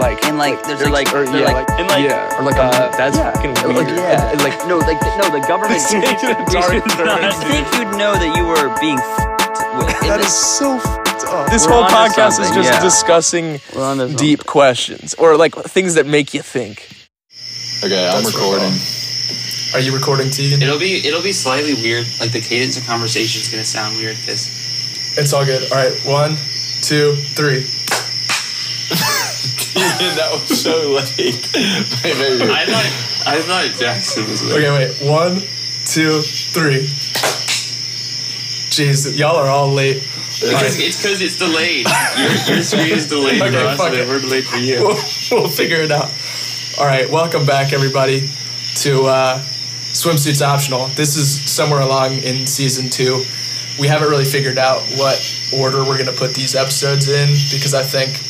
like And, like, there's, they're like- or, they're, yeah, like- like, and, like, yeah, or like uh, a, that's yeah, fucking like, weird. yeah, and, like no, like no, the government. it's already I think you'd know that you were being f***ed with. in that this- is so fucked up. This We're whole podcast is just yeah. discussing We're on this deep questions or like things that make you think. Okay, I'm That's recording. Are you recording, Tegan? It'll be it'll be slightly weird. Like the cadence of conversation is gonna sound weird because It's all good. All right, one, two, three. that was so late. Wait, maybe. I thought I thought Jackson was like Okay, wait. One, two, three. Jeez, y'all are all late. Because it's because it's delayed. Your, your screen is delayed Okay, for us, fuck and it. we're delayed for you. We'll, we'll figure it out. All right, welcome back, everybody, to uh, Swimsuits Optional. This is somewhere along in season two. We haven't really figured out what order we're going to put these episodes in because I think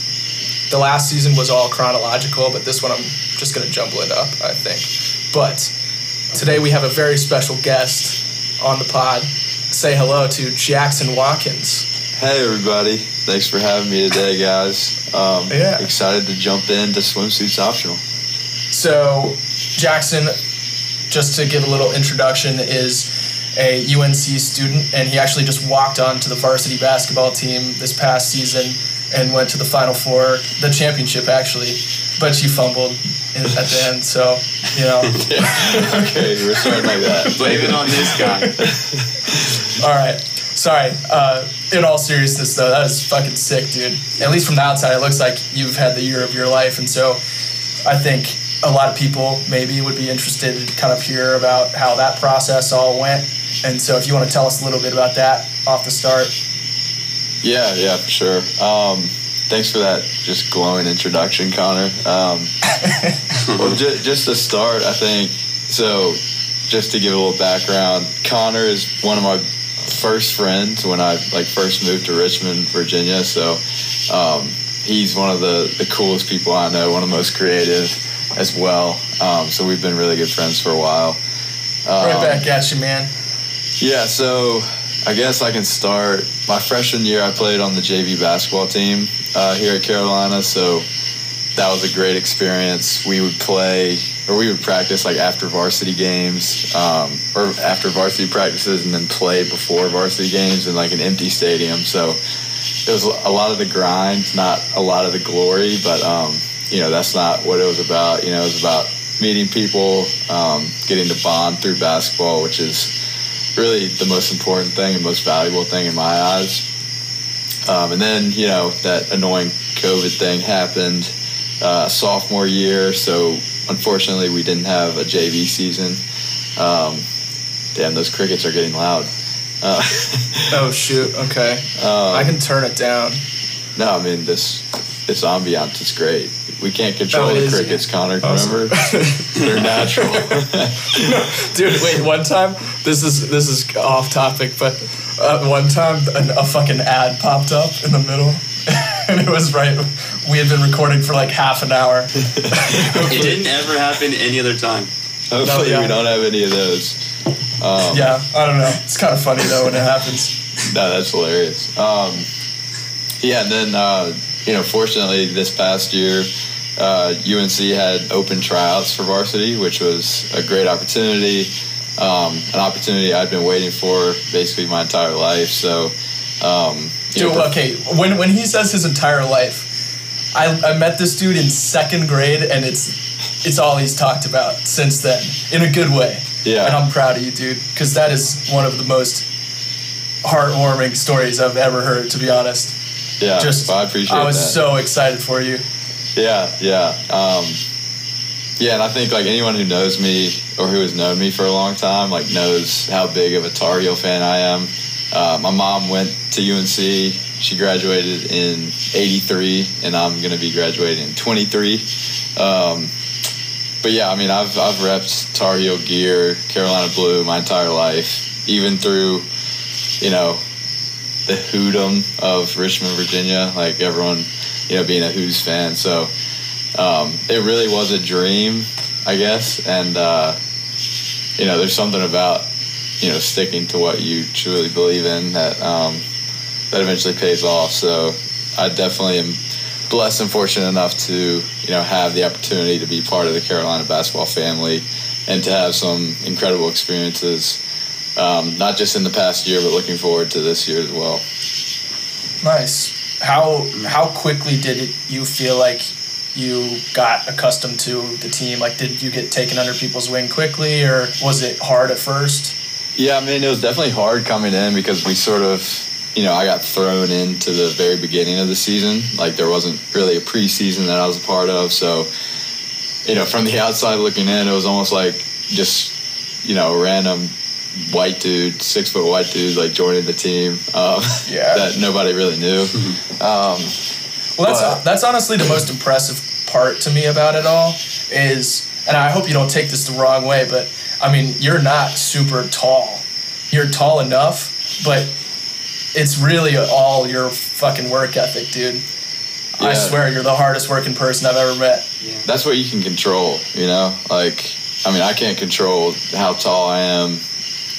the last season was all chronological, but this one I'm just going to jumble it up, I think. But today we have a very special guest on the pod. Say hello to Jackson Watkins. Hey, everybody. Thanks for having me today, guys. Um, Yeah. Excited to jump into swimsuits optional. So, Jackson, just to give a little introduction, is a UNC student, and he actually just walked on to the varsity basketball team this past season and went to the Final Four, the championship actually, but she fumbled in, at the end. So, you know, okay, we're starting like that. Blame it on this guy. all right. Sorry. Uh, in all seriousness, though, that is fucking sick, dude. At least from the outside, it looks like you've had the year of your life, and so I think a lot of people maybe would be interested to kind of hear about how that process all went. And so, if you want to tell us a little bit about that off the start. Yeah, yeah, for sure. Um, thanks for that just glowing introduction, Connor. Um, well, ju- just to start, I think so. Just to give a little background, Connor is one of my first friends when I like first moved to Richmond, Virginia. So um, he's one of the the coolest people I know, one of the most creative as well. Um, so we've been really good friends for a while. Right Um, back at you, man. yeah, so I guess I can start. My freshman year, I played on the JV basketball team uh, here at Carolina, so that was a great experience. We would play, or we would practice like after varsity games, um, or after varsity practices, and then play before varsity games in like an empty stadium. So it was a lot of the grind, not a lot of the glory, but um, you know that's not what it was about. You know, it was about meeting people, um, getting to bond through basketball, which is really the most important thing and most valuable thing in my eyes. Um, and then you know that annoying COVID thing happened uh, sophomore year, so unfortunately we didn't have a JV season. Um, damn, those crickets are getting loud. Uh, Oh shoot. Okay. um, I can turn it down. no, I mean this this ambiance is great. We can't control Oh, the is, crickets, Connor. Oh, Remember, they're natural. Dude, wait. One time, this is this is off topic, but uh, one time an, a fucking ad popped up in the middle, and it was right. We had been recording for like half an hour. It didn't ever happen any other time. Hopefully, yeah. we don't have any of those. Um, Yeah, I don't know. It's kind of funny though when it happens. No, that's hilarious. Um, yeah, and then uh, you know, fortunately, this past year, uh, UNC had open tryouts for varsity, which was a great opportunity. Um, an opportunity I'd been waiting for basically my entire life. So, um, Dude, know, okay. When when he says his entire life, I I met this dude in second grade, and it's it's all he's talked about since then in a good way. Yeah. And I'm proud of you, dude, because that is one of the most heartwarming stories I've ever heard. To be honest, yeah, just well, I appreciate I was that. so excited for you. Yeah, yeah. Um, yeah, and I think like anyone who knows me or who has known me for a long time, like knows how big of a Tar Heel fan I am. Uh, my mom went to UNC. She graduated in '83, and I'm going to be graduating in '23. Um, but yeah, I mean, I've I've repped Tar Heel gear, Carolina blue, my entire life, even through, you know, the hoodum of Richmond, Virginia. Like everyone, you know, being a Hoos fan. So um, it really was a dream, I guess. And uh, you know, there's something about you know sticking to what you truly believe in that um, that eventually pays off. So I definitely am blessed and fortunate enough to you know have the opportunity to be part of the Carolina basketball family and to have some incredible experiences, um, not just in the past year, but looking forward to this year as well. Nice. How how quickly did it, you feel like you got accustomed to the team? Like, did you get taken under people's wing quickly, or was it hard at first? Yeah, I mean, it was definitely hard coming in because we sort of, you know, I got thrown into the very beginning of the season. Like, there wasn't really a preseason that I was a part of. So, you know, from the outside looking in, it was almost like just, you know, random white dude, six foot white dude, like joining the team um, Yeah. that nobody really knew. Um, Well, that's But- that's honestly the most impressive part to me about it all is, and I hope you don't take this the wrong way, but I mean, you're not super tall. You're tall enough, but it's really all your fucking work ethic, dude. I swear, you're the hardest working person I've ever met. that's what you can control, you know? Like, I mean, I can't control how tall I am.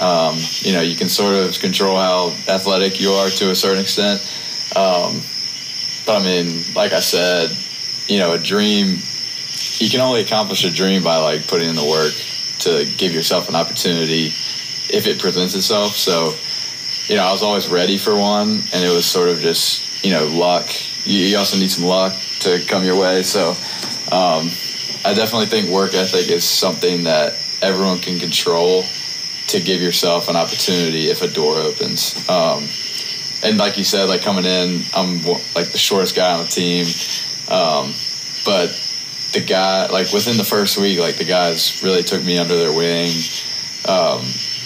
Um, you know, you can sort of control how athletic you are to a certain extent. Um, but I mean, like I said, you know, a dream, you can only accomplish a dream by like putting in the work to give yourself an opportunity if it presents itself. So, you know, I was always ready for one, and it was sort of just, you know, luck. You, you also need some luck to come your way. So, um, I definitely think work ethic is something that everyone can control to give yourself an opportunity if a door opens. Um, and like you said, like coming in, I'm like the shortest guy on the team. Um, but the guy, like within the first week, like the guys really took me under their wing. Um,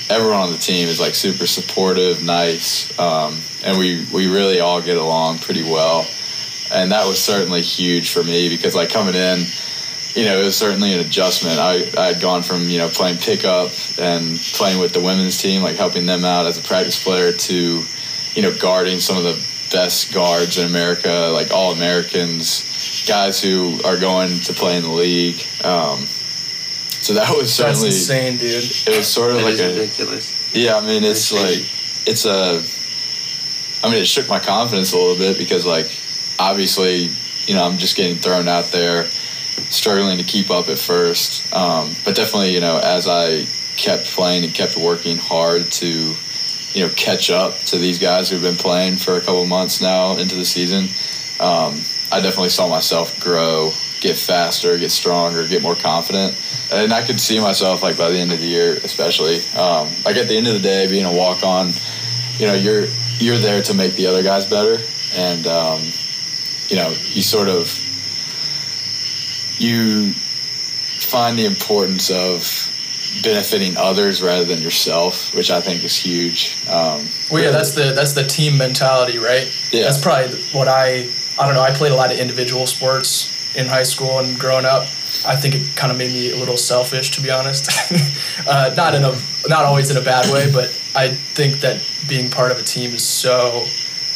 everyone on the team is like super supportive, nice, um, and we we really all get along pretty well. And that was certainly huge for me because like coming in, you know, it was certainly an adjustment. I I had gone from you know playing pickup and playing with the women's team, like helping them out as a practice player, to you know guarding some of the best guards in America, like all Americans, guys who are going to play in the league. Um, so that was That's certainly insane, dude. it was sort of That like is a ridiculous. yeah, I mean, it's That's like it's a. I mean, it shook my confidence a little bit because, like, obviously, you know, I'm just getting thrown out there, struggling to keep up at first. Um, but definitely, you know, as I kept playing and kept working hard to, you know, catch up to these guys who've been playing for a couple months now into the season, um, I definitely saw myself grow, get faster, get stronger, get more confident. And I could see myself like by the end of the year, especially um, like at the end of the day, being a walk on, you know, you're you're there to make the other guys better, and um, you know, you sort of you find the importance of benefiting others rather than yourself, which I think is huge. Um, Well, yeah, that's the that's the team mentality, right? Yeah. That's probably what I I don't know. I played a lot of individual sports in high school and growing up. I think it kind of made me a little selfish, to be honest. uh, not in a not always in a bad way, but I think that being part of a team is so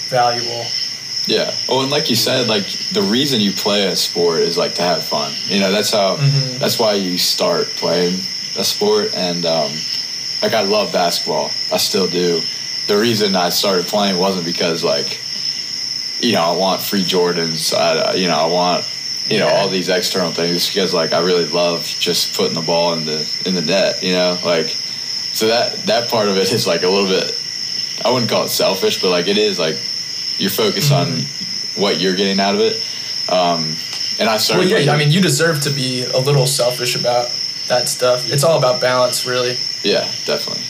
valuable. Yeah. Oh, and like you said, like the reason you play a sport is like to have fun. You know, that's how. That's why you start playing a sport, and um, like I love basketball. I still do. The reason I started playing wasn't because like, you know, I want free Jordans. I, you know, I want you know all these external things. It's because like I really love just putting the ball in the in the net. You know, like so that that part of it is like a little bit. I wouldn't call it selfish, but like it is like you're focused on what you're getting out of it. Um, and I Well, started. yeah, I mean, you deserve to be a little selfish about that stuff. It's all about balance, really. yeah, definitely.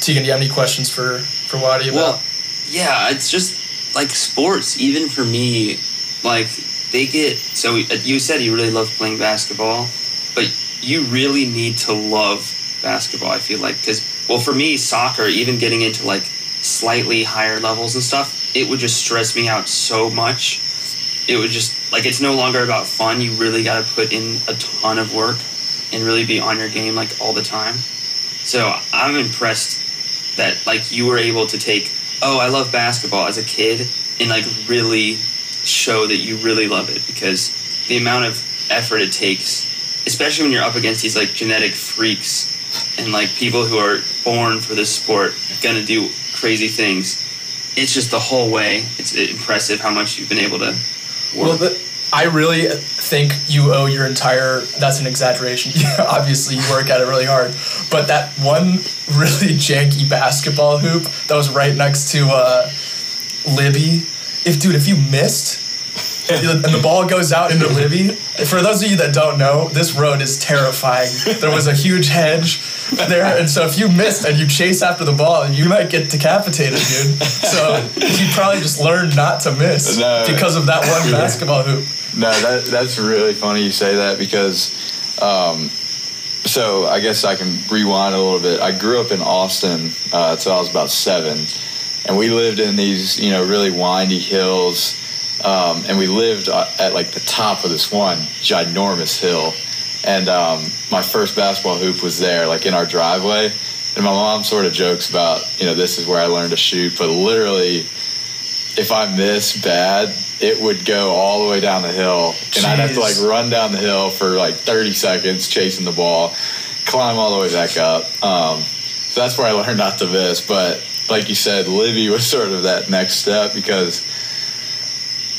Tegan, do you have any questions for for Wadi about? Well, yeah, it's just like sports. Even for me, like they get so. You said you really love playing basketball, but you really need to love basketball. I feel like because well, for me, soccer, even getting into like slightly higher levels and stuff, it would just stress me out so much. It would just like it's no longer about fun. You really got to put in a ton of work and really be on your game like all the time. So I'm impressed that like you were able to take oh I love basketball as a kid and like really show that you really love it because the amount of effort it takes especially when you're up against these like genetic freaks and like people who are born for this sport gonna do crazy things it's just the whole way it's impressive how much you've been able to Well, the, I really think you owe your entire. That's an exaggeration. Obviously you work at it really hard, but that one really janky basketball hoop that was right next to uh, Libbie. If dude, if you missed. And the ball goes out into Libbie. For those of you that don't know, this road is terrifying. There was a huge hedge there, and so if you missed and you chase after the ball, you might get decapitated, dude. So you probably just learned not to miss No. because of that one basketball hoop. No, that that's really funny you say that because, um, so I guess I can rewind a little bit. I grew up in Austin uh, until I was about seven, and we lived in these you know really windy hills, um, and we lived uh, at like the top of this one ginormous hill, and um, my first basketball hoop was there, like in our driveway. And my mom sort of jokes about, you know, this is where I learned to shoot, but literally, if I miss bad, it would go all the way down the hill, and I'd have to like run down the hill for like 30 seconds chasing the ball, climb all the way back up. Um, so that's where I learned not to miss. But like you said, Libbie was sort of that next step because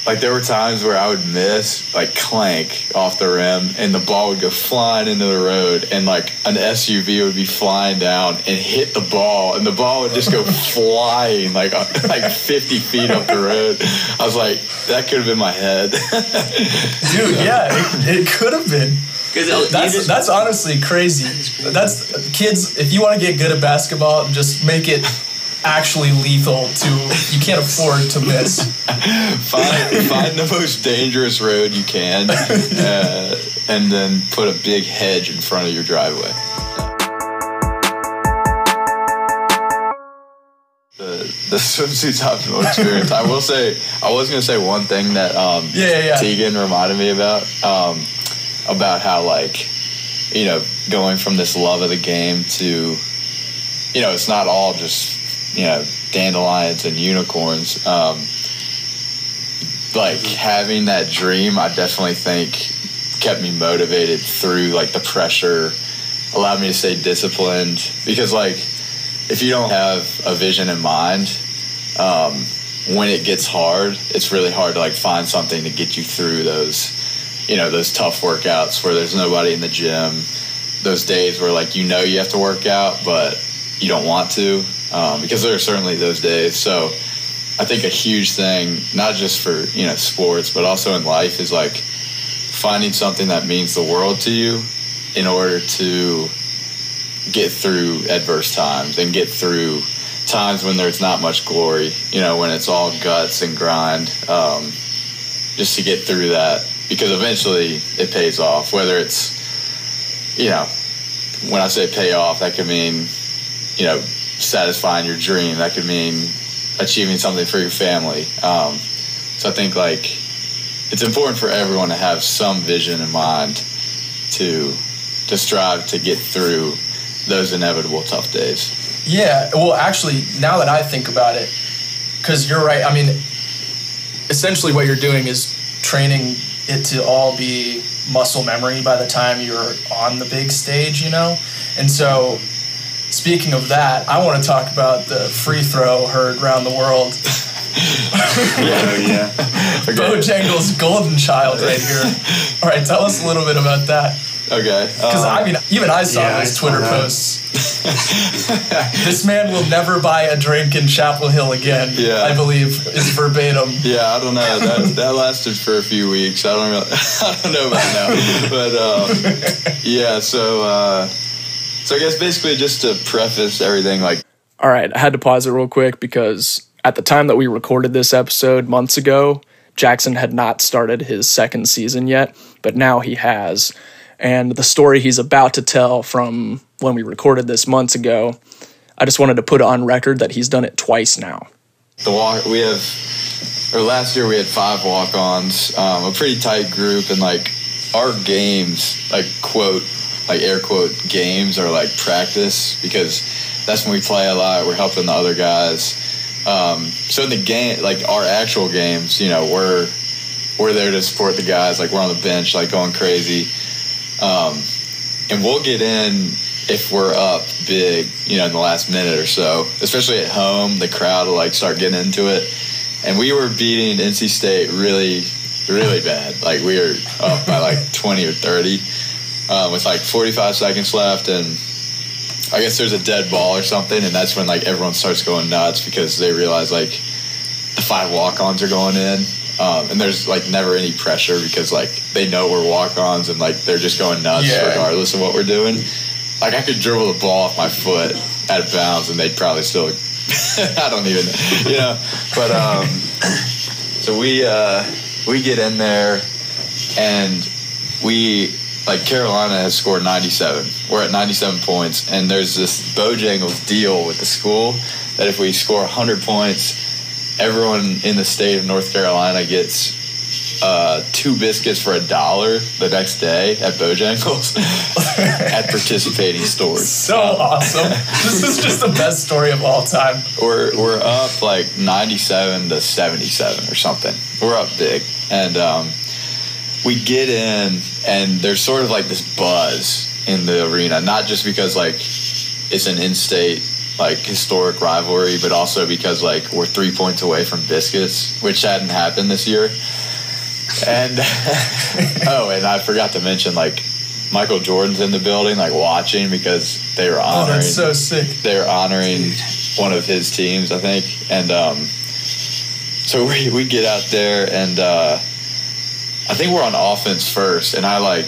like there were times where I would miss, like clank off the rim, and the ball would go flying into the road, and like an SUV would be flying down and hit the ball, and the ball would just go flying like uh, like 50 feet up the road. I was like, that could have been my head. Dude, yeah, it, it could have been. Because That's that's honestly crazy. That's kids. If you want to get good at basketball, just make it actually lethal. To you can't afford to miss. find, find the most dangerous road you can, uh, and then put a big hedge in front of your driveway. The, the swimsuits optional experience. I will say, I was going to say one thing that um, Yeah, yeah, yeah. Tegan reminded me about, um, about how like, you know, going from this love of the game to, you know, it's not all just, you know, dandelions and unicorns. Um, like having that dream, I definitely think kept me motivated through like the pressure, allowed me to stay disciplined because like if you don't have a vision in mind, um, when it gets hard, it's really hard to like find something to get you through those, you know, those tough workouts where there's nobody in the gym, those days where like you know you have to work out but you don't want to, um, because there are certainly those days. So I think a huge thing, not just for you know sports, but also in life, is like finding something that means the world to you in order to get through adverse times and get through times when there's not much glory. You know, when it's all guts and grind. Um, just to get through that, because eventually it pays off. Whether it's, you know, when I say pay off, that could mean, you know, satisfying your dream. That could mean achieving something for your family. Um, so I think like it's important for everyone to have some vision in mind to to strive to get through those inevitable tough days. Yeah, well, actually, now that I think about it, because you're right. I mean, essentially, what you're doing is training it to all be muscle memory by the time you're on the big stage, you know? And so, speaking of that, I want to talk about the free throw heard around the world. Oh yeah. Bojangles' golden child right here. All right, tell us a little bit about that. Okay. Because um, I mean, even I saw yeah, those Twitter posts. this man will never buy a drink in Chapel Hill again. Yeah. I believe is verbatim. Yeah, I don't know. That, that lasted for a few weeks. I don't know. I don't know about now, but um, yeah. So, uh, so I guess basically just to preface everything, like All right, I had to pause it real quick because at the time that we recorded this episode months ago, Jackson had not started his second season yet, but now he has. And the story he's about to tell from when we recorded this months ago, I just wanted to put on record that he's done it twice now. the walk we have or last year we had five walk-ons um, a pretty tight group and like our games like quote like air quote games or like practice because that's when we play a lot we're helping the other guys um, so in the game like our actual games you know we're we're there to support the guys like we're on the bench like going crazy um, and we'll get in if we're up big, you know, in the last minute or so. Especially at home, the crowd will like start getting into it. And we were beating NC State really really bad. Like we were up by like 20 or 30 um, with like 45 seconds left, and I guess there's a dead ball or something, and that's when like everyone starts going nuts because they realize like the five walk-ons are going in. Um, and there's like never any pressure because like they know we're walk-ons and like they're just going nuts Yeah. regardless of what we're doing. Like I could dribble the ball off my foot out of bounds and they'd probably still. I don't even, you know. But um, so we uh, we get in there and we like Carolina has scored 97. We're at 97 points, and there's this Bojangles deal with the school that if we score 100 points, everyone in the state of North Carolina gets uh, two biscuits for a dollar the next day at Bojangles at participating stores. So awesome. this is just the best story of all time. we're we're up like 97 to 77 or something. We're up big, and um, we get in, and there's sort of like this buzz in the arena, not just because like it's an in-state like historic rivalry, but also because like we're three points away from biscuits, which hadn't happened this year. And oh, and I forgot to mention like Michael Jordan's in the building, like watching because they were honoring. Oh, honoring that's so sick. they're honoring one of his teams, I think. And um, so we, we get out there, and uh, I think we're on offense first. And I like,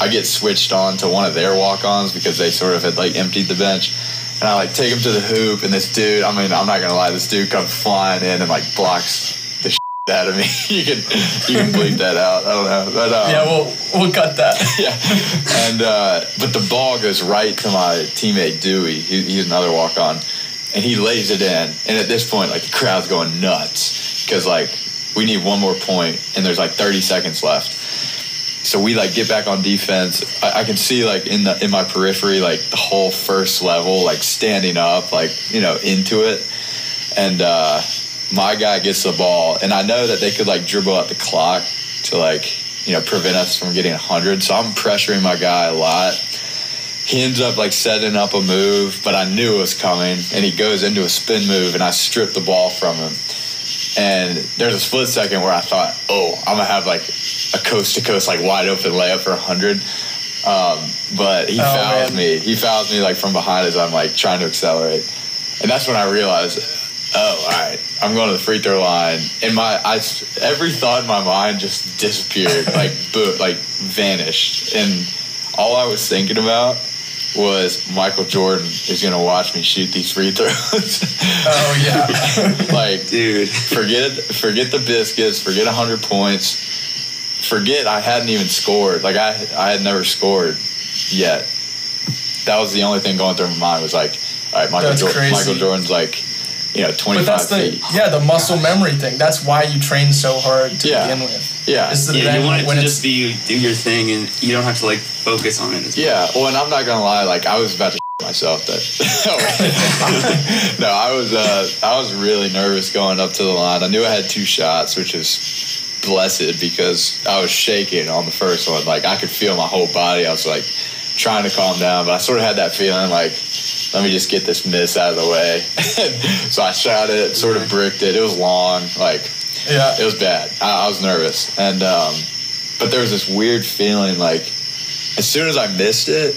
I get switched on to one of their walk ons because they sort of had like emptied the bench. And I like take him to the hoop, and this dude, I mean, I'm not gonna lie, this dude comes flying in and like blocks the shit out of me. you can you can bleep that out. I don't know, but um, Yeah, we'll we'll cut that. yeah. And uh, but the ball goes right to my teammate Duwe. He, he's another walk on, and he lays it in. And at this point, like the crowd's going nuts because like we need one more point, and there's like 30 seconds left. So we like get back on defense. I, I can see like in the in my periphery like the whole first level like standing up like you know into it, and uh, my guy gets the ball, and I know that they could like dribble out the clock to like you know prevent us from getting 100. So I'm pressuring my guy a lot. He ends up like setting up a move, but I knew it was coming, and he goes into a spin move, and I strip the ball from him. And there's a split second where I thought, oh, I'm gonna have like a coast to coast, like wide open layup for 100. Um, but he Oh, fouls man. me. He fouls me like from behind as I'm like trying to accelerate. And that's when I realized, oh, all right, I'm going to the free throw line. And my, I, every thought in my mind just disappeared, like, boom, like vanished. And all I was thinking about was Michael Jordan is going to watch me shoot these free throws. Oh yeah. like, Dude. forget forget the biscuits, forget 100 points, forget I hadn't even scored. Like I I had never scored yet. That was the only thing going through my mind was like, all right, Michael, That's Jor- Michael Jordan's like, you know, 25 But that's the feet. yeah the muscle memory thing. That's why you train so hard to Yeah. begin with. Yeah. It's the Yeah, then you want it when to just be do your thing, and you don't have to like focus on it. As much. Yeah, well, and I'm not gonna lie, like I was about to myself that. no, I was uh, I was really nervous going up to the line. I knew I had two shots, which is blessed because I was shaking on the first one. Like I could feel my whole body. I was like trying to calm down, but I sort of had that feeling like. Let me just get this miss out of the way. so I shot it, sort of bricked it. It was long, like yeah. it was bad. I, I was nervous, and um, but there was this weird feeling like as soon as I missed it,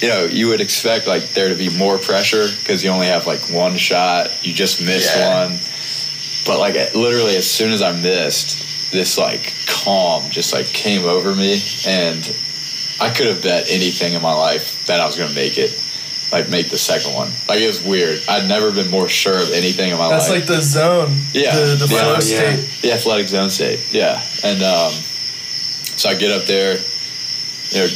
you know, you would expect like there to be more pressure because you only have like one shot. You just missed Yeah. one, but like literally as soon as I missed, this like calm just like came over me, and I could have bet anything in my life that I was gonna make it. Like make the second one. Like it was weird. I'd never been more sure of anything in my That's life That's like the zone. Yeah. The the flow Yeah. state. the athletic zone state. Yeah, and um, so I get up there, you know,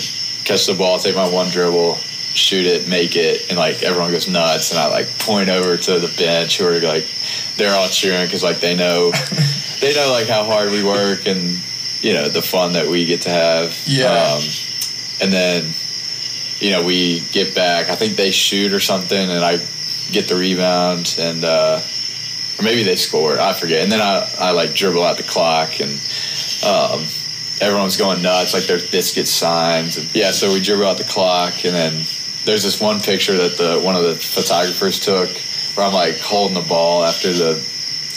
catch the ball, take my one dribble, shoot it, make it, and like everyone goes nuts, and I like point over to the bench who are like, they're all cheering because like they know, they know like how hard we work and you know the fun that we get to have. Yeah. Um, and then, you know, we get back. I think they shoot or something, and I get the rebound and. uh or maybe they score. I forget. And then I, I like dribble out the clock, and um, everyone's going nuts. Like there's biscuit signs. And, yeah, so we dribble out the clock, and then there's this one picture that the one of the photographers took where I'm like holding the ball after the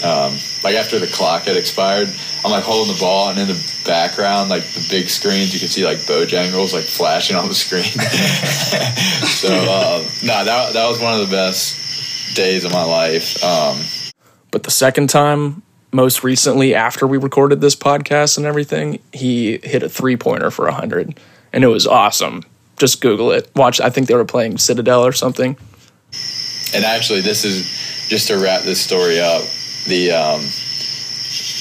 um, like after the clock had expired, I'm like holding the ball, and in the background, like the big screens, you can see like Bojangles like flashing on the screen. so uh, no, that that was one of the best days of my life. Um, But the second time, most recently after we recorded this podcast and everything, he hit a three pointer for 100. And it was awesome. Just Google it. Watch, I think they were playing Citadel or something. and actually, this is just to wrap this story up. The um,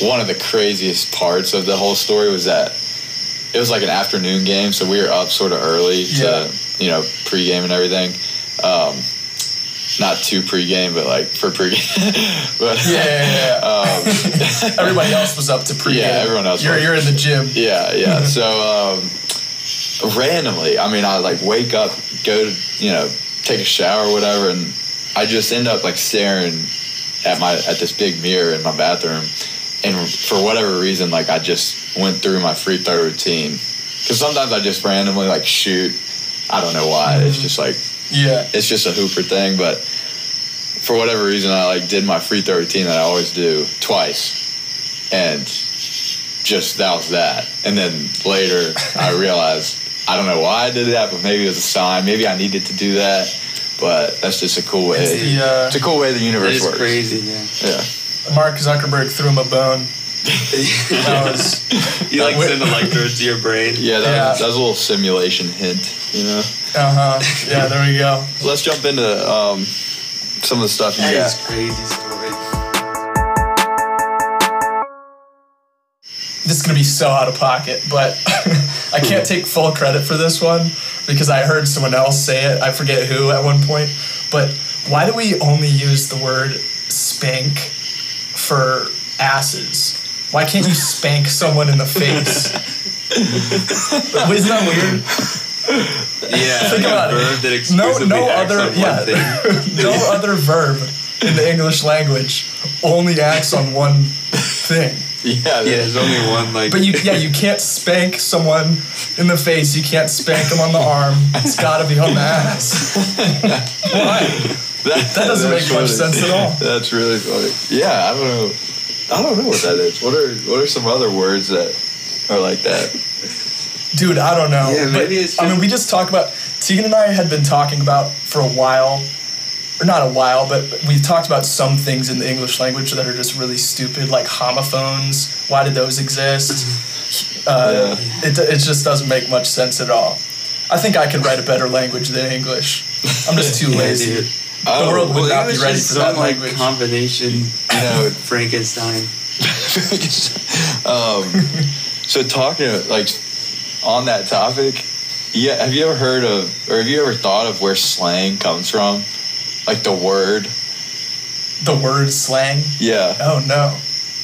one of the craziest parts of the whole story was that it was like an afternoon game, so we were up sort of early to Yeah. you know pregame and everything. Um, not too pregame, but like for pregame. but Yeah, yeah, yeah. um, Everybody else was up to pregame. Yeah, everyone else You're was. you're in the gym. Yeah, yeah. so um, randomly, I mean, I like wake up, go to you know take a shower or whatever, and I just end up like staring at my at this big mirror in my bathroom, and for whatever reason, like I just went through my free throw routine because sometimes I just randomly like shoot. I don't know why. It's mm-hmm. just like Yeah. it's just a hooper thing, but for whatever reason, I like did my free throw routine that I always do twice, and just that was that. And then later, I realized I don't know why I did that, but maybe it was a sign. Maybe I needed to do that, but that's just a cool way. It's the, uh, it's a cool way the universe is works. crazy, yeah. Yeah, Mark Zuckerberg threw him a bone. That was You like Wait. send electrodes to your brain. yeah. That, Yeah. Was, that was a little simulation hint. You know. uh huh. Yeah, there we go. Let's jump into um, some of the stuff you That got. is crazy This is gonna be so out of pocket, but I can't take full credit for this one because I heard someone else say it. I forget who at one point, but why do we only use the word spank for asses? Why can't you spank someone in the face? Isn't that weird? Yeah, Think about it. No, no other, yeah, no other verb in the English language only acts on one thing. Yeah, Yeah, there's only one like. But you, yeah, you can't spank someone in the face. You can't spank them on the arm. It's got to be on the ass. Why? That, That doesn't that's make much sense at all. That's really funny. Yeah, I don't know. I don't know what that is. What are what are some other words that are like that? Dude, I don't know. Yeah, But, maybe it's I mean, we just talk about Tegan and I had been talking about for a while, or not a while, but we've talked about some things in the English language that are just really stupid, like homophones. Why did those exist? Uh, it, it just doesn't make much sense at all. I think I could write a better language than English. I'm just too Yeah, lazy. dude. The Oh, world would Well, not be English ready is for some that like language. combination. You know, Frankenstein. um, so talking like on that topic, yeah. Have you ever heard of, or have you ever thought of where slang comes from? Like the word. the word slang. Yeah. Oh no.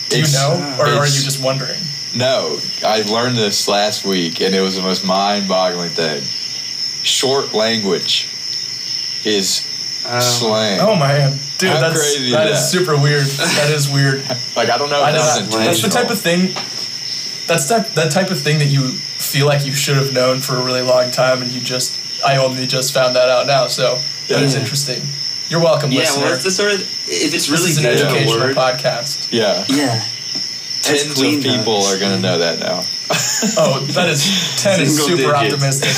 Do you know, or are you just wondering? No, I learned this last week, and it was the most mind-boggling thing. Short language is Um, slang. Oh man, dude, How that's crazy is that is that? super weird. That is weird. Like I don't know I if know that's that, that's the type of thing. That's that that type of thing that you feel like you should have known for a really long time, and you just I only just found that out now. So that is Yeah. interesting. You're welcome, Yeah, listener. well, it's the sort of if it's this really is an good educational word. podcast. Yeah. Yeah. That's Tens clean, of people though. are gonna know that now. Oh, that is ten is super digits. optimistic.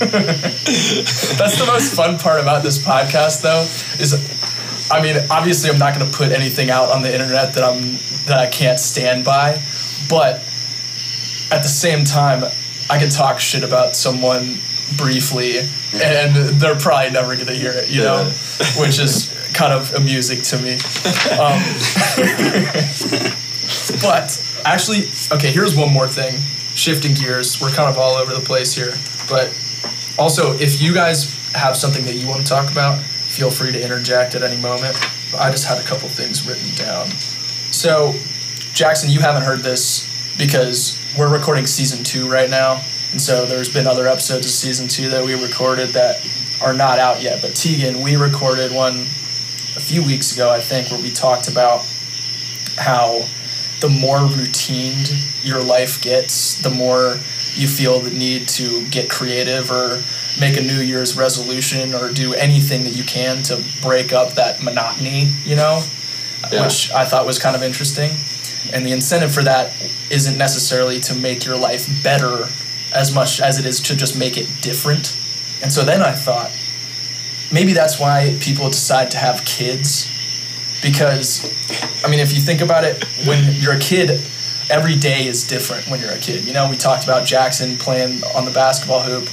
That's the most fun part about this podcast, though. Is I mean, obviously, I'm not going to put anything out on the internet that I'm that I can't stand by, but at the same time, I can talk shit about someone briefly, and they're probably never going to hear it, you know, which is kind of amusing to me. Um, but actually, okay, here's one more thing. Shifting gears, we're kind of all over the place here. But also, if you guys have something that you want to talk about, feel free to interject at any moment. I just had a couple things written down. So, Jackson, you haven't heard this because we're recording season two right now. And so there's been other episodes of season two that we recorded that are not out yet. But Tegan, we recorded one a few weeks ago, I think, where we talked about how the more routined your life gets, the more you feel the need to get creative or make a New Year's resolution or do anything that you can to break up that monotony, you know? Yeah. which I thought was kind of interesting. And the incentive for that isn't necessarily to make your life better as much as it is to just make it different. And so then I thought, maybe that's why people decide to have kids. Because, I mean, if you think about it, when you're a kid, every day is different when you're a kid. You know, we talked about Jackson playing on the basketball hoop.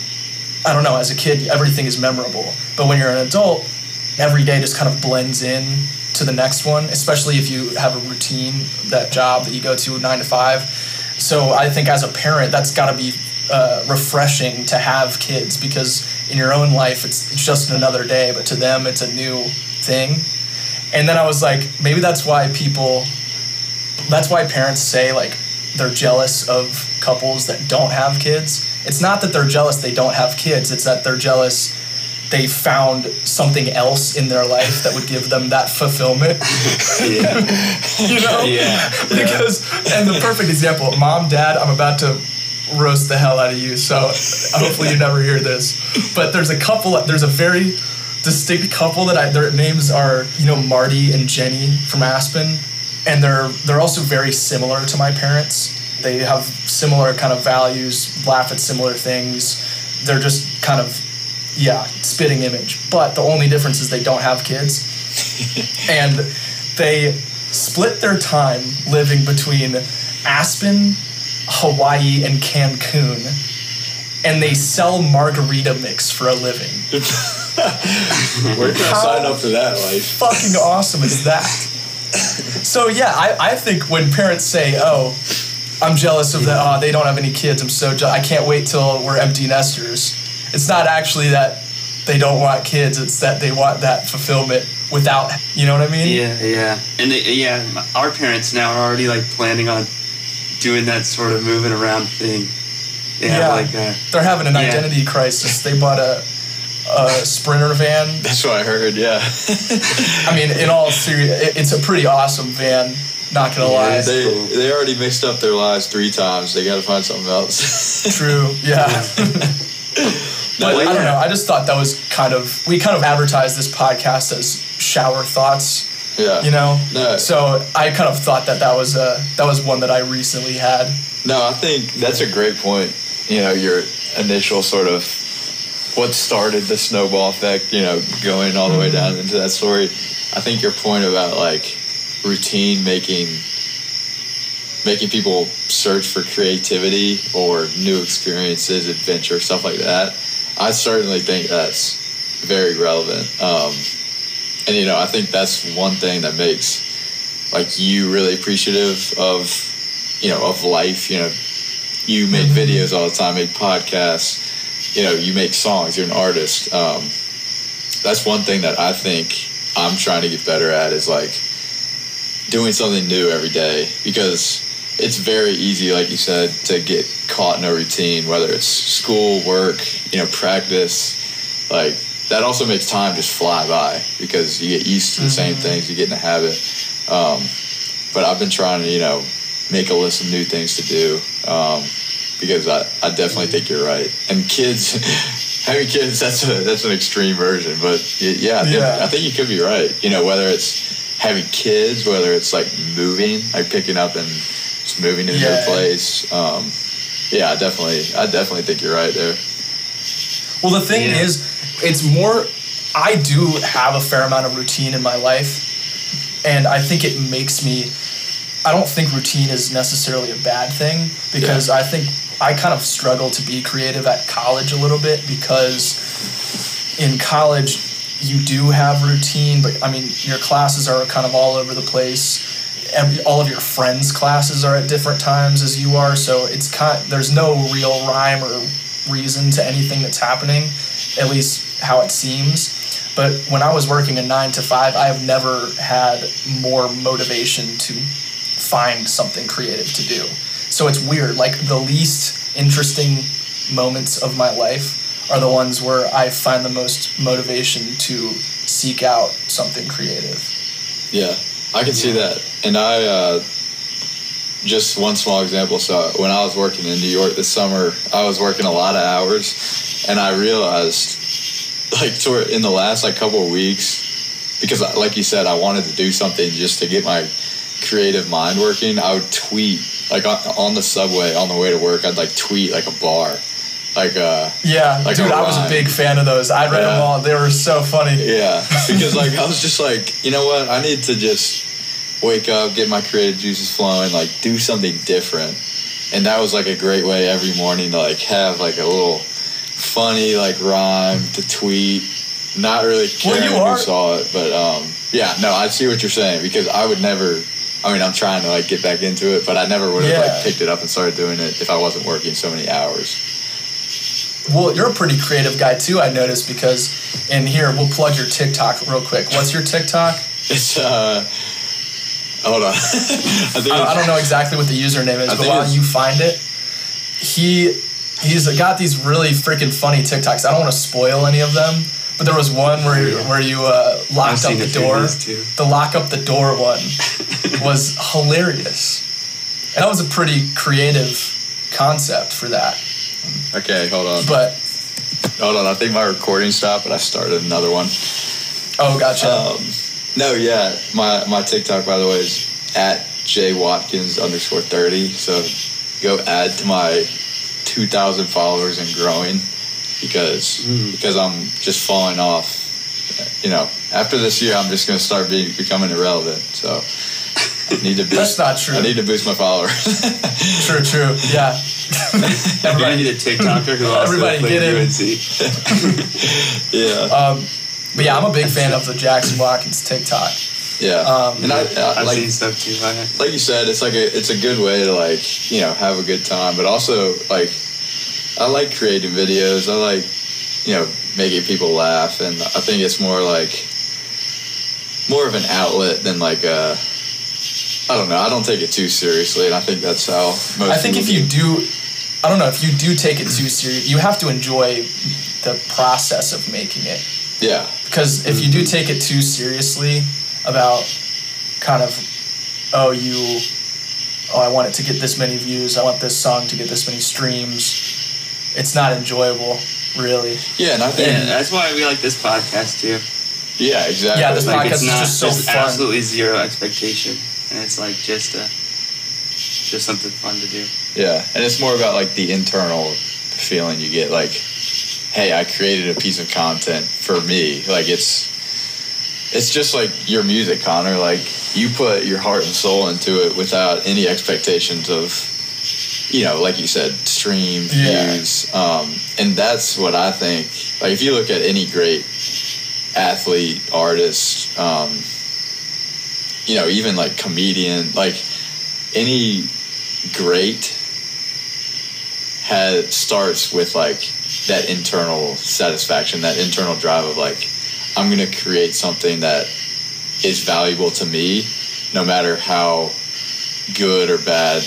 I don't know, as a kid, everything is memorable. But when you're an adult, every day just kind of blends in to the next one, especially if you have a routine, that job that you go to nine to five. So I think as a parent, that's got to be uh, refreshing to have kids because in your own life, it's, it's just another day, but to them, it's a new thing. And then I was like, maybe that's why people, that's why parents say like they're jealous of couples that don't have kids. It's not that they're jealous they don't have kids, it's that they're jealous they found something else in their life that would give them that fulfillment. Yeah. you know? Yeah. because and the perfect example, mom, dad, I'm about to roast the hell out of you, so hopefully you never hear this. But there's a couple there's a very distinct couple that I their names are, you know, Marty and Jenny from Aspen. And they're they're also very similar to my parents. They have similar kind of values, laugh at similar things. They're just kind of yeah, spitting image. But the only difference is they don't have kids. and they split their time living between Aspen, Hawaii, and Cancun. And they sell margarita mix for a living. Where can I How- sign up for that life? Fucking awesome is that? So yeah, I, I think when parents say, "Oh, I'm jealous of that. Oh, they don't have any kids. I'm so jealous. I can't wait till we're empty nesters." It's not actually that they don't want kids. It's that they want that fulfillment without. You know what I mean? Yeah, yeah, and they, yeah, our parents now are already like planning on doing that sort of moving around thing. They Yeah. like a They're having an Yeah. identity crisis. They bought a, a sprinter van. That's what I heard. Yeah, I mean, in all serious, it's a pretty awesome van. Not gonna Yeah, lie. they cool. they already mixed up their lives three times. They got to find something else. True. Yeah. But they- I don't know. I just thought that was kind of we kind of advertised this podcast as shower thoughts, yeah, you know. No. So I kind of thought that that was a that was one that I recently had. No, I think that's a great point. You know, your initial sort of what started the snowball effect, you know, going all the way down into that story. I think your point about like routine making making people search for creativity or new experiences, adventure, stuff like that. I certainly think that's very relevant. Um, and you know, I think that's one thing that makes like you really appreciative of you know of life. You know, you make videos all the time, make podcasts. You know, you make songs. You're an artist. Um, that's one thing that I think I'm trying to get better at is like doing something new every day because it's very easy, like you said, to get caught in a routine, whether it's school, work, you know, practice. Like that also makes time just fly by because you get used to the same things, you get in the habit. Um, but I've been trying to, you know, make a list of new things to do um, because I, I definitely think you're right. And kids, having kids, that's a that's an extreme version, but yeah, I think, Yeah. I think you could be right. You know, whether it's having kids, whether it's like moving, like picking up and just moving to a new Yeah. place. Um, yeah, I definitely, I definitely think you're right there. Well, the thing Yeah. is, it's more. I do have a fair amount of routine in my life, and I think it makes me. I don't think routine is necessarily a bad thing because I think I kind of struggle to be creative at college a little bit because in college you do have routine, but I mean your classes are kind of all over the place. Every, all of your friends' classes are at different times as you are, so it's kind. There's no real rhyme or reason to anything that's happening, at least how it seems. But when I was working a nine to five, I have never had more motivation to find something creative to do. So it's weird. Like the least interesting moments of my life are the ones where I find the most motivation to seek out something creative. Yeah, I can see that. And I, uh, just one small example. So when I was working in New York this summer, I was working a lot of hours, and I realized, like, toward in the last like couple of weeks, because, like you said, I wanted to do something just to get my creative mind working. I would tweet like on, on the subway on the way to work. I'd like tweet like a bar, like uh, Yeah, Like dude, I was a big fan of those. I read them all. They were so funny. yeah, because like I was just like, you know what? I need to just wake up, get my creative juices flowing, like do something different. And that was like a great way every morning to like have like a little funny like rhyme to tweet. Not really Well, caring are- who saw it, but um, yeah, no, I see what you're saying because I would never. I mean, I'm trying to like get back into it, but I never would have Yeah. like picked it up and started doing it if I wasn't working so many hours. Well, you're a pretty creative guy too. I noticed because in here we'll plug your TikTok real quick. What's your TikTok? It's uh, hold on, I think I, I don't know exactly what the username is, I but while you find it, he he's got these really freaking funny TikToks. I don't want to spoil any of them, but there was one where you, where you uh, locked up the door. of those too. The lock up the door one was hilarious. And that was a pretty creative concept for that. Okay, hold on. But Hold on, I think my recording stopped, but I started another one. oh, gotcha. Um, no, yeah, my my TikTok by the way is at J Watkins underscore thirty. So go add to my two thousand followers and growing because because I'm just falling off. You know, after this year, I'm just gonna start being becoming irrelevant. So I need to boost. That's not true. I need to boost my followers. True, true. Yeah. Everybody need a TikToker who also Everybody played get in. UNC. yeah, Um, but yeah, I'm a big fan of the Jackson Watkins TikTok. yeah. um, and I, I I've like seen stuff too. I, like you said, it's like a it's a good way to like you know have a good time, but also like I like creating videos. I like you know making people laugh, and I think it's more like more of an outlet than like a I don't know. I don't take it too seriously, and I think that's how most. I think if you do, I don't know, if you do take it too serious, you have to enjoy the process of making it. yeah, Because if you do mm-hmm. take it too seriously about kind of, oh, you, oh, I want it to get this many views, I want this song to get this many streams, it's not enjoyable, really. yeah, and I think yeah, yeah, that's why we like this podcast too. Yeah exactly. Yeah, this Like podcast it's is not just so fun. absolutely zero expectation, and it's like just a just something fun to do. Yeah, and it's more about like the internal feeling you get like hey, I created a piece of content for me. Like it's it's just like your music, Connor. Like you put your heart and soul into it without any expectations of you know, like you said, streams, Yeah. views. Um, and that's what I think. Like if you look at any great athlete, artist, um, you know, even like comedian, like any great has starts with like that internal satisfaction, that internal drive of like, I'm gonna create something that is valuable to me, no matter how good or bad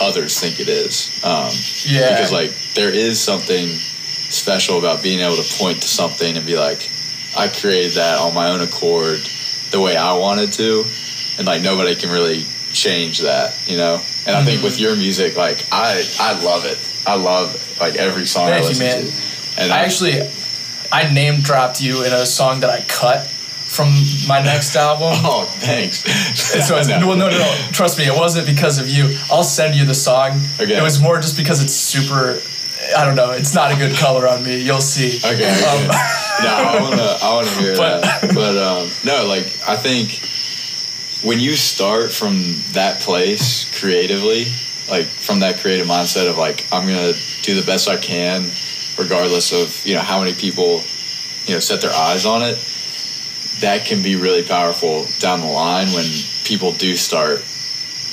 others think it is. Um, Yeah. because like there is something special about being able to point to something and be like, I created that on my own accord, the way I wanted to, and like nobody can really change that, you know. And I think Mm-hmm. with your music, like I I love it. I love like every song I Thank you, listen man. to. And I actually, I name dropped you in a song that I cut from my next album. oh thanks. So it's, No. well, no, no, no. Trust me, it wasn't because of you. I'll send you the song. Okay. It was more just because it's super. I don't know. It's not a good color on me. You'll see. Okay. okay. Um, no, I wanna I wanna hear But- that. But um, no, like I think when you start from that place creatively, like from that creative mindset of like I'm gonna do the best I can, regardless of you know how many people you know set their eyes on it. That can be really powerful down the line when people do start,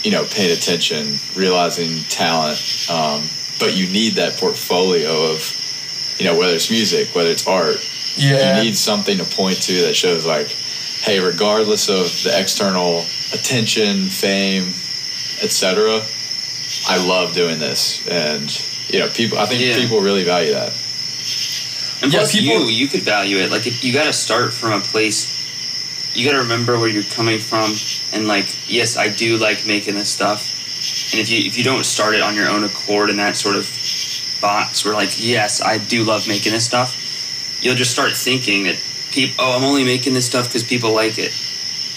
you know, paying attention, realizing talent. Um, but you need that portfolio of, you know, whether it's music, whether it's art, yeah. you need something to point to that shows like hey regardless of the external attention fame etc i love doing this and you know people i think Yeah. people really value that And Yeah, plus, people- you you could value it. Like if you got to start from a place, you got to remember where you're coming from, and like, yes, I do like making this stuff. And if you if you don't start it on your own accord in that sort of box, where like, yes, I do love making this stuff, you'll just start thinking that people. Oh, I'm only making this stuff because people like it.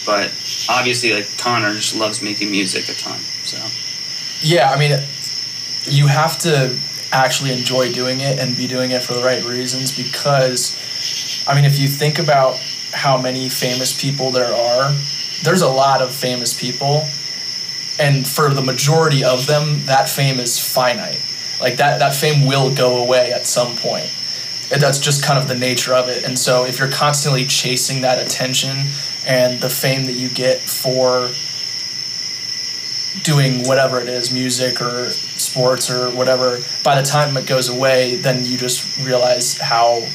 But obviously, like Connor just loves making music a ton. So Yeah, I mean, you have to actually enjoy doing it and be doing it for the right reasons because, I mean, if you think about how many famous people there are, there's a lot of famous people, and for the majority of them, that fame is finite. Like that, that fame will go away at some point. And that's just kind of the nature of it. And so, if you're constantly chasing that attention and the fame that you get for doing whatever it is music or sports or whatever by the time it goes away then you just realize how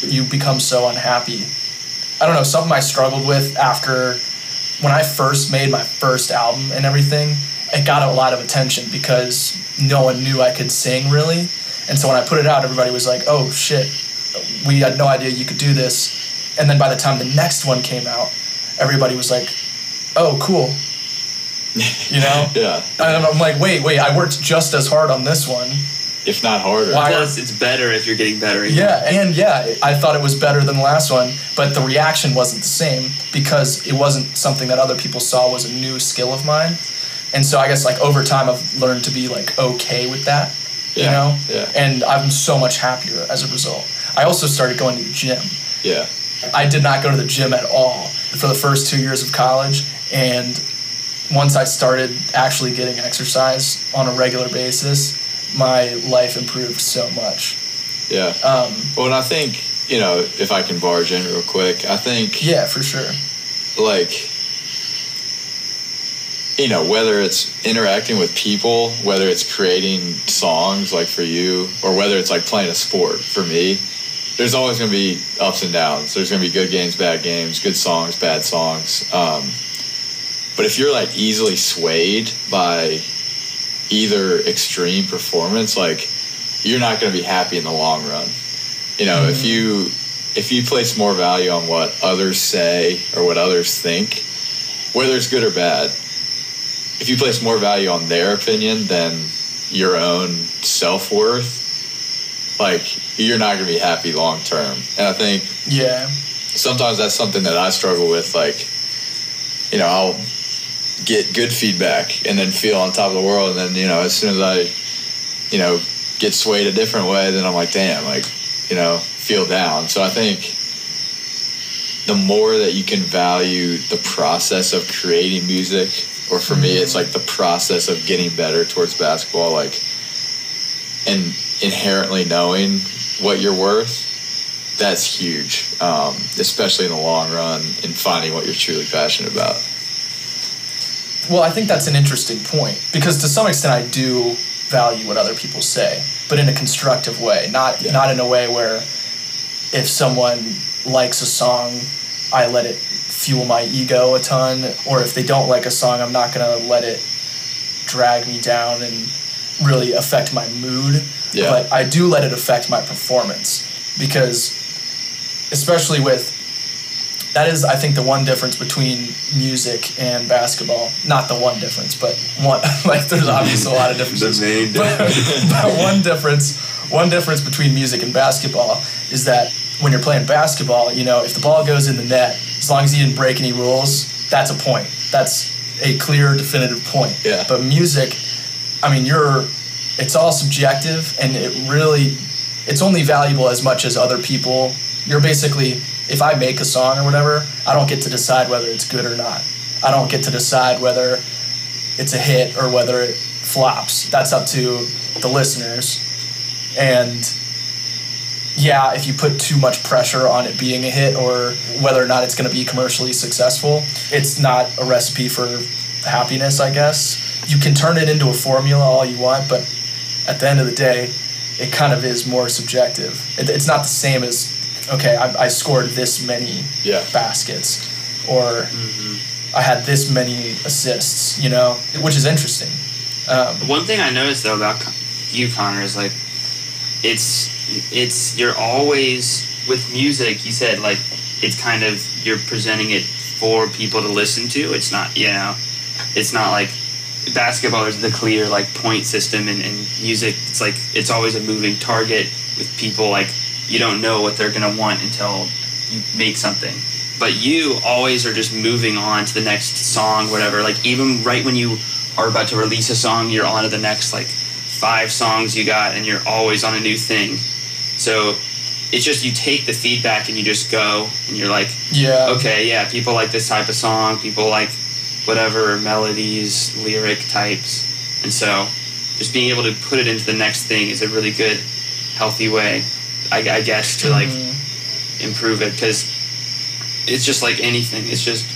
you become so unhappy. I don't know something i struggled with after when i first made my first album and everything it got a lot of attention because no one knew i could sing really. And so when i put it out everybody was like oh shit. We had no idea you could do this. And then by the time the next one came out everybody was like oh cool you know Yeah. and I'm like, wait, wait, I worked just as hard on this one. If not harder. Why- plus, it's better if you're getting better. Yeah, and yeah, I thought it was better than the last one, but the reaction wasn't the same because it wasn't something that other people saw was a new skill of mine. And so I guess like over time I've learned to be like okay with that, Yeah. you know? yeah. And I'm so much happier as a result. I also started going to the gym. Yeah. I did not go to the gym at all for the first two years of college. And once I started actually getting exercise on a regular basis, my life improved so much. Yeah. Um, Well, and I think, you know, if I can barge in real quick, I think, yeah, for sure. like, you know, whether it's interacting with people, whether it's creating songs like for you, or whether it's like playing a sport for me, there's always going to be ups and downs. There's going to be good games, bad games, good songs, bad songs. Um, but if you're like easily swayed by either extreme performance, like you're not going to be happy in the long run. You know, if mm. you if you place more value on what others say or what others think, whether it's good or bad, if you place more value on their opinion than your own self worth, like you're not going to be happy long term. And I think Yeah. sometimes that's something that I struggle with. Like, you know, I'll get good feedback and then feel on top of the world. And then, you know, as soon as I, you know, get swayed a different way, then I'm like, damn, like, you know, feel down. So I think the more that you can value the process of creating music, or for me, it's like the process of getting better towards basketball, like, and inherently knowing what you're worth that's huge, um, especially in the long run in finding what you're truly passionate about. Well, I think that's an interesting point because to some extent I do value what other people say, but in a constructive way, not Yeah. not in a way where if someone likes a song, I let it fuel my ego a ton, or if they don't like a song, I'm not gonna let it drag me down and really affect my mood. Yeah. But I do let it affect my performance because, especially with that is I think the one difference between music and basketball. Not the one difference, but one like there's obviously a lot of differences. main but, but one difference one difference between music and basketball is that when you're playing basketball, you know, if the ball goes in the net, as long as you didn't break any rules, that's a point. That's a clear definitive point. Yeah. But music, I mean, you're it's all subjective and it really it's only valuable as much as other people. You're basically if I make a song or whatever, I don't get to decide whether it's good or not. I don't get to decide whether it's a hit or whether it flops. That's up to the listeners. And yeah, if you put too much pressure on it being a hit or whether or not it's going to be commercially successful, it's not a recipe for happiness, I guess. You can turn it into a formula all you want, but at the end of the day, it kind of is more subjective. It, it's not the same as, okay, I, I scored this many Yeah. baskets or I had this many assists, you know, which is interesting. Um, One thing I noticed though about you, Connor, is like it's it's you're always with music. You said like it's kind of you're presenting it for people to listen to. It's not you know, it's not like basketball is the clear like point system and, and music. It's like it's always a moving target with people like you don't know what they're gonna want until you make something. But you always are just moving on to the next song, whatever. Like even right when you are about to release a song, you're on to the next like five songs you got, and you're always on a new thing. So it's just you take the feedback and you just go, and you're like, Yeah. okay, yeah, people like this type of song, people like whatever melodies, lyric types, and so just being able to put it into the next thing is a really good, healthy way, I, I guess, to like mm-hmm. improve it because it's just like anything. It's just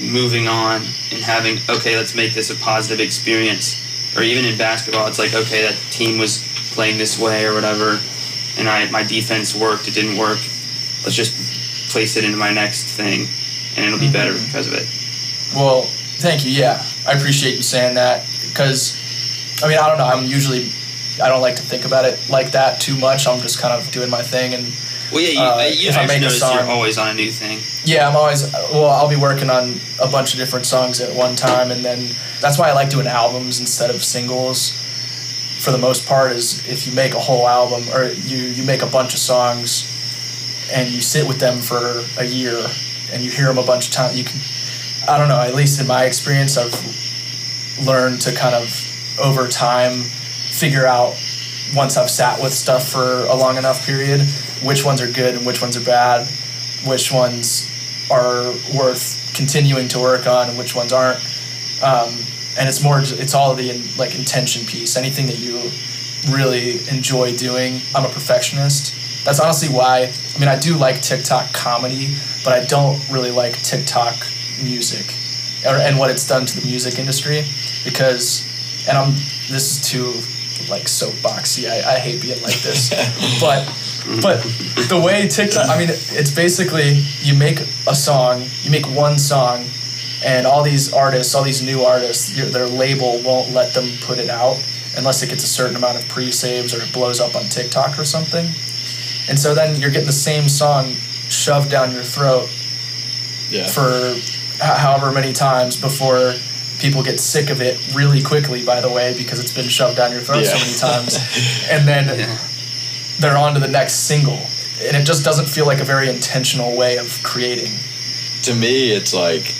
moving on and having okay, let's make this a positive experience. Or even in basketball, it's like okay, that team was playing this way or whatever, and I my defense worked, it didn't work. Let's just place it into my next thing, and it'll be mm-hmm. better because of it. Well, thank you. Yeah, I appreciate you saying that because, I mean, I don't know. I'm usually, I don't like to think about it like that too much. I'm just kind of doing my thing, and Well, yeah, you, Uh, you if I make a song- you're always on a new thing. yeah, I'm always. Well, I'll be working on a bunch of different songs at one time, and then that's why I like doing albums instead of singles. For the most part, is if you make a whole album or you you make a bunch of songs, and you sit with them for a year, and you hear them a bunch of times, you can. I don't know. At least in my experience, I've learned to kind of over time figure out once I've sat with stuff for a long enough period which ones are good and which ones are bad, which ones are worth continuing to work on and which ones aren't. Um, and it's more, it's all the like intention piece. Anything that you really enjoy doing. I'm a perfectionist. That's honestly why. I mean, I do like TikTok comedy, but I don't really like TikTok music, or, and what it's done to the music industry. Because, and I'm this is too like soapboxy. I, I hate being like this, but but the way TikTok, I mean, it's basically you make a song, you make one song, and all these artists, all these new artists, your, their label won't let them put it out unless it gets a certain amount of pre-saves or it blows up on TikTok or something. And so then you're getting the same song shoved down your throat Yeah. for h- however many times before people get sick of it really quickly by the way because it's been shoved down your throat so many times. And then Yeah. they're on to the next single. And it just doesn't feel like a very intentional way of creating. To me, it's like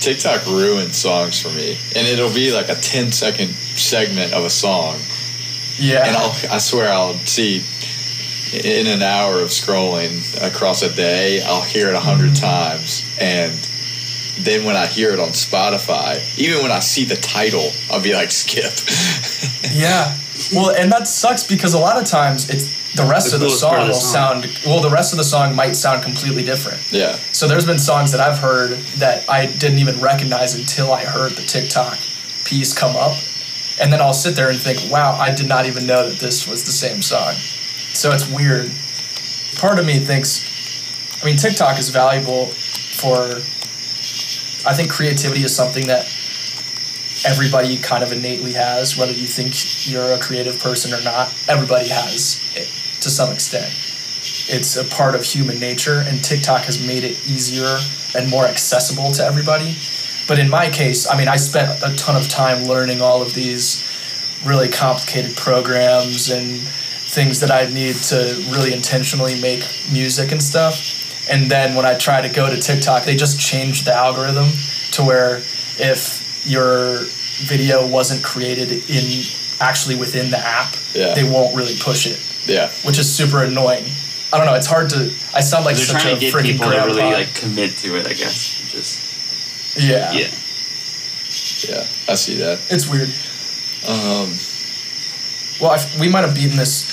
TikTok ruins songs for me, and it'll be like a 10 second segment of a song, yeah. And I'll I swear I'll see in an hour of scrolling across a day, I'll hear it a 100 mm-hmm. times, and then when I hear it on Spotify, even when I see the title, I'll be like, skip. yeah well and that sucks because a lot of times it's the rest The of the song of the will song. sound well the rest of the song might sound completely different yeah, So there's been songs that I've heard that I didn't even recognize until I heard the TikTok piece come up. And then I'll sit there and think, wow, I did not even know that this was the same song. So it's weird. Part of me thinks, I mean, TikTok is valuable for, I think creativity is something that everybody kind of innately has, whether you think you're a creative person or not. Everybody has it to some extent it's a part of human nature and TikTok has made it easier and more accessible to everybody. But in my case, I mean, I spent a ton of time learning all of these really complicated programs and things that I need to really intentionally make music and stuff. And then when I try to go to TikTok, they just changed the algorithm to where if your video wasn't created in actually within the app, Yeah. they won't really push it yeah. which is super annoying. I don't know. It's hard to. I sound like They're such trying a to get freaking people to grandpa. really like commit to it. I guess. Just yeah. yeah. Yeah, I see that. it's weird. Um, Well, I, we might have beaten this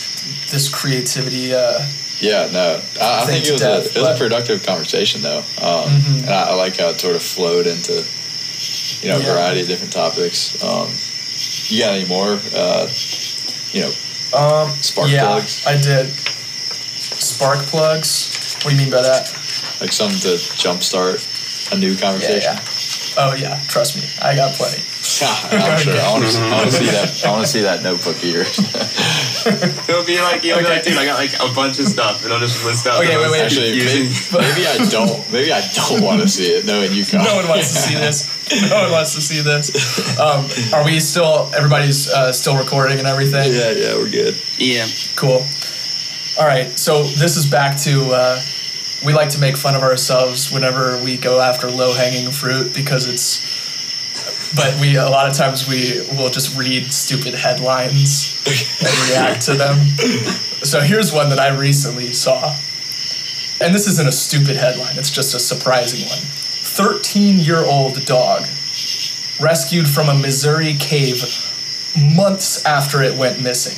this creativity. Uh, Yeah, no, I, I think it was death, a it was but- a productive conversation though, um, Mhm. and I, I like how it sort of flowed into you know a Yeah. variety of different topics. Um, you got any more? Uh, you know, um, Spark yeah, plugs? I did. Spark plugs. What do you mean by that? like something to jumpstart a new conversation. yeah. Oh yeah. Trust me, I got plenty. I'm sure. I want to. I want to see that. I want to see that notebook of yours. It'll be like you'll be like, dude, I got like a bunch of stuff. and I'll just list out. Okay, the wait, wait. Actually, maybe, maybe I don't. Maybe I don't want to see it, knowing you. Kyle. No one wants to see this. No one wants to see this. Um, are we still? Everybody's uh, still recording and everything. Yeah, yeah, we're good. Yeah. Cool. All right, so this is back to uh, we like to make fun of ourselves whenever we go after low hanging fruit because it's. But we a lot of times we will just read stupid headlines and react to them. So here's one that I recently saw. And this isn't a stupid headline, it's just a surprising one. 13 year old dog rescued from a Missouri cave months after it went missing.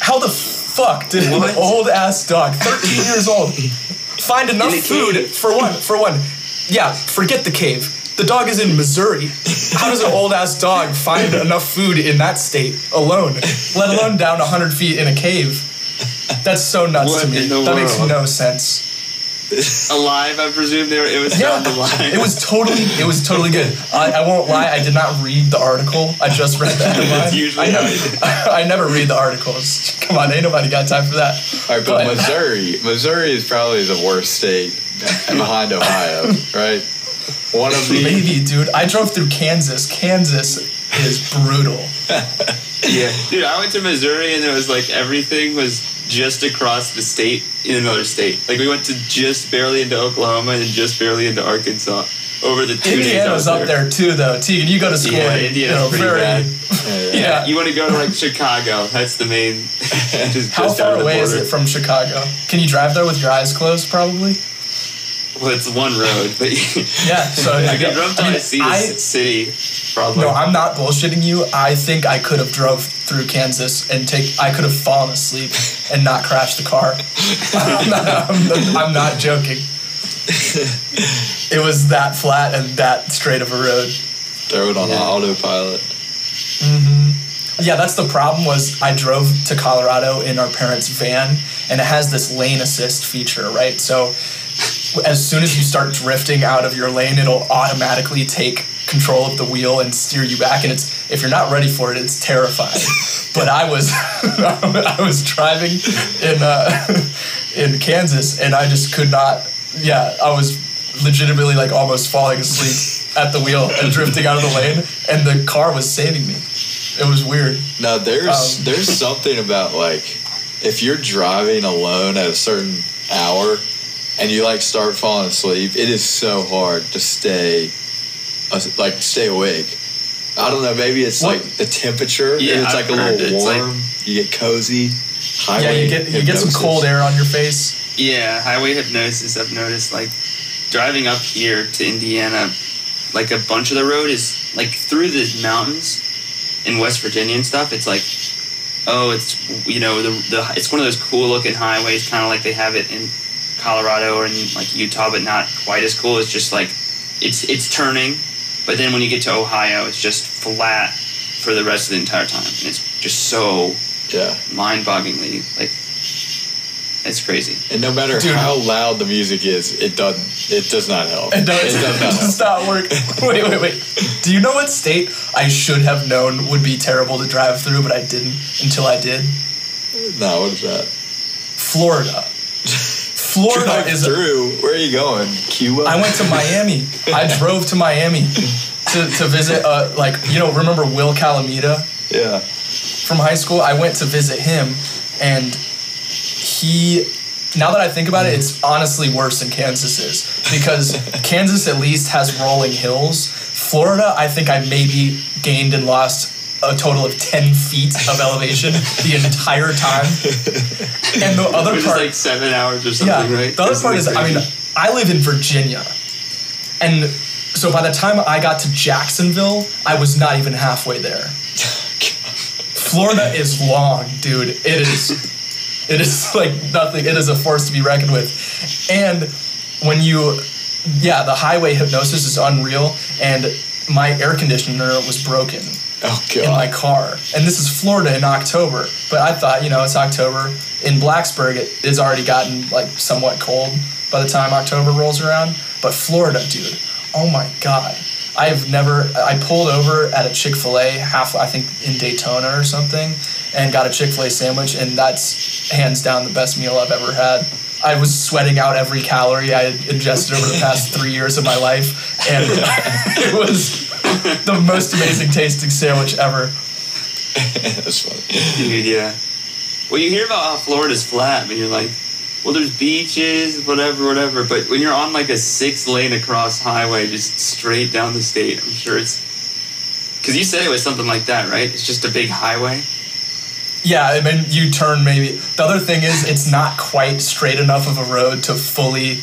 How the fuck did What? an old ass dog, 13 years old, find enough food for one? For one, yeah, forget the cave. The dog is in Missouri. How does an old ass dog find enough food in that state alone, let alone down 100 feet in a cave? That's so nuts What to me. in the That makes no sense. Alive, I presume they were, it was Yeah, found alive. it was totally, it was totally good. I, I won't lie, I did not read the article. I just read the headline. Usually I how never, I never read the articles. Come on, ain't nobody got time for that. All right, but Missouri, Missouri is probably the worst state behind Ohio, right? One of the maybe, dude. I drove through Kansas. Kansas is brutal. Yeah, dude, I went to Missouri and it was like everything was just across the state in another state. Like we went to just barely into Oklahoma and just barely into Arkansas over the two days I Indiana's was up there too, though. Tegan, you go to school. Yeah, in, Indiana's you know, pretty very, bad. Yeah. Yeah. You want to go to like Chicago? That's the main. just, How just far down the away is border. it from Chicago? Can you drive there with your eyes closed? Probably. Well, it's one road, but Yeah. So I could drove till I I, mean, see the I- city. Probably. No, I'm not bullshitting you. I think I could have drove through Kansas and take. I could have fallen asleep and not crashed the car. I'm, not, I'm, I'm not joking. It was that flat and that straight of a road. throw it on Yeah. autopilot. Mm-hmm. Yeah, that's the problem. Was I drove to Colorado in our parents' van, and it has this lane assist feature, right? So as soon as you start drifting out of your lane, it'll automatically take control of the wheel and steer you back. And it's if you're not ready for it, it's terrifying. but I was I was driving in uh, in Kansas, and I just could not. Yeah, I was legitimately like almost falling asleep at the wheel and drifting out of the lane, and the car was saving me. It was weird. Now there's Um, there's something about like if you're driving alone at a certain hour and you like start falling asleep, it is so hard to stay uh, like stay awake. I don't know, maybe it's What- like the temperature. Yeah, it's I've like a little it's like- warm. you get cozy. yeah, you get you get some cold air on your face. Yeah, highway hypnosis. I've noticed like driving up here to Indiana, like a bunch of the road is like through the mountains in West Virginia and stuff. It's like, oh, it's you know the the it's one of those cool looking highways, kind of like they have it in Colorado or in like Utah, but not quite as cool. It's just like it's it's turning, but then when you get to Ohio, it's just flat for the rest of the entire time, and it's just so Yeah. mind-bogglingly like it's crazy. And no matter Dude. how loud the music is, it doesn't it does not help. It does, It does not help. does not work. Wait, wait, wait. Do you know what state I should have known would be terrible to drive through, but I didn't until I did? No, what is that? Florida. Florida Drive is. through. Where are you going? Cuba? I went to Miami. I drove to Miami to, to visit, uh, like, you know, remember Will Calamita? Yeah. from high school, I went to visit him, and he. Now that I think about it, it's honestly worse than Kansas is because Kansas at least has rolling hills. Florida, I think I maybe gained and lost a total of ten feet of elevation the entire time. And the other Which is part, like seven hours or something, yeah. right? The other Or part is, something I mean. I live in Virginia, and so by the time I got to Jacksonville, I was not even halfway there. Florida is long, dude. It is. It is like nothing. It is a force to be reckoned with, and when you, yeah, the highway hypnosis is unreal, and my air conditioner was broken Oh in my car. And this is Florida in October. But I thought, you know, it's October. In Blacksburg, it, has already gotten like somewhat cold by the time October rolls around. But Florida, dude, oh my God. I've never, I pulled over at a Chick fil A half, I think in Daytona or something, and got a Chick fil A sandwich. And that's hands down the best meal I've ever had. I was sweating out every calorie I had ingested over the past three years of my life. And it was the most amazing tasting sandwich ever. That's funny. Dude, yeah. Well, you hear about how Florida's flat, but you're like, well, there's beaches, whatever, whatever. But when you're on like a six lane across highway, just straight down the state, I'm sure it's. Because you said it was something like that, right? It's just a big highway. Yeah, I mean, you turn maybe. The other thing is, it's not quite straight enough of a road to fully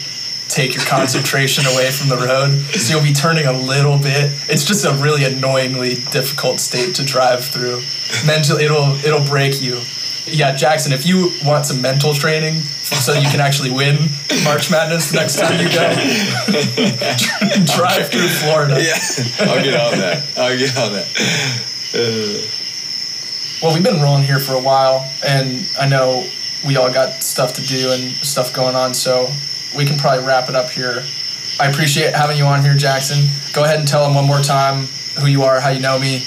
take your concentration away from the road. So you'll be turning a little bit. It's just a really annoyingly difficult state to drive through. Mentally, it'll it'll break you. Yeah, Jackson, if you want some mental training so you can actually win March Madness the next time you go, drive through Florida. Yeah, I'll get on that. I'll get on that. Uh, Well, we've been rolling here for a while, and I know we all got stuff to do and stuff going on, so we can probably wrap it up here. I appreciate having you on here, Jackson. Go ahead and tell them one more time who you are, how you know me,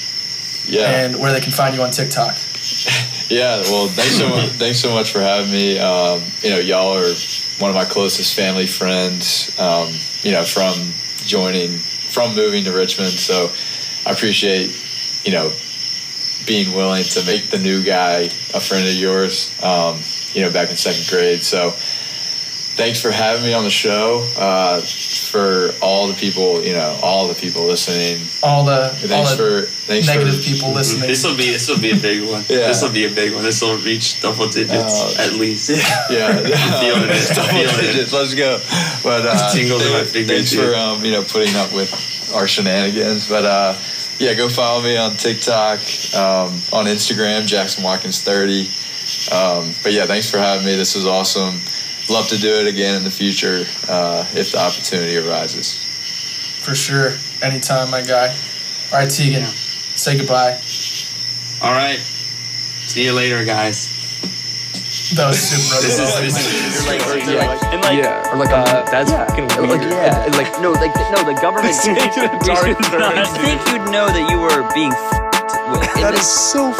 yeah. and where they can find you on TikTok. Yeah, well, thanks so much. Thanks so much for having me. Um, you know, y'all are one of my closest family friends. Um, you know, from joining, from moving to Richmond, so I appreciate you know being willing to make the new guy a friend of yours. Um, you know, back in second grade. So thanks for having me on the show. Uh, for all the people, you know, all the people listening. All the Thanks all the for thanks negative for, people listening. This will be this will be a big one. Yeah. This will be a big one. This will reach double digits Uh, at least. Yeah, feeling it. Double Feeling digits. Let's go. But uh, Tingles in my fingers, Thanks for um, you know putting up with our shenanigans. But uh, yeah, go follow me on TikTok, um, on Instagram, Jackson Watkins thirty. Um, but yeah, thanks for having me. This was awesome. Love to do it again in the future uh, if the opportunity arises. For sure. Anytime, my guy. All right, Tegan, Yeah. say goodbye. All right. See you later, guys. That was super This is this is You're like, crazy. you're like, and like, yeah, or like, uh, that's yeah. fucking Like, weird. yeah. And, like, no, like, no, the government. It's already I think you'd know that you were being f***ed with. That is so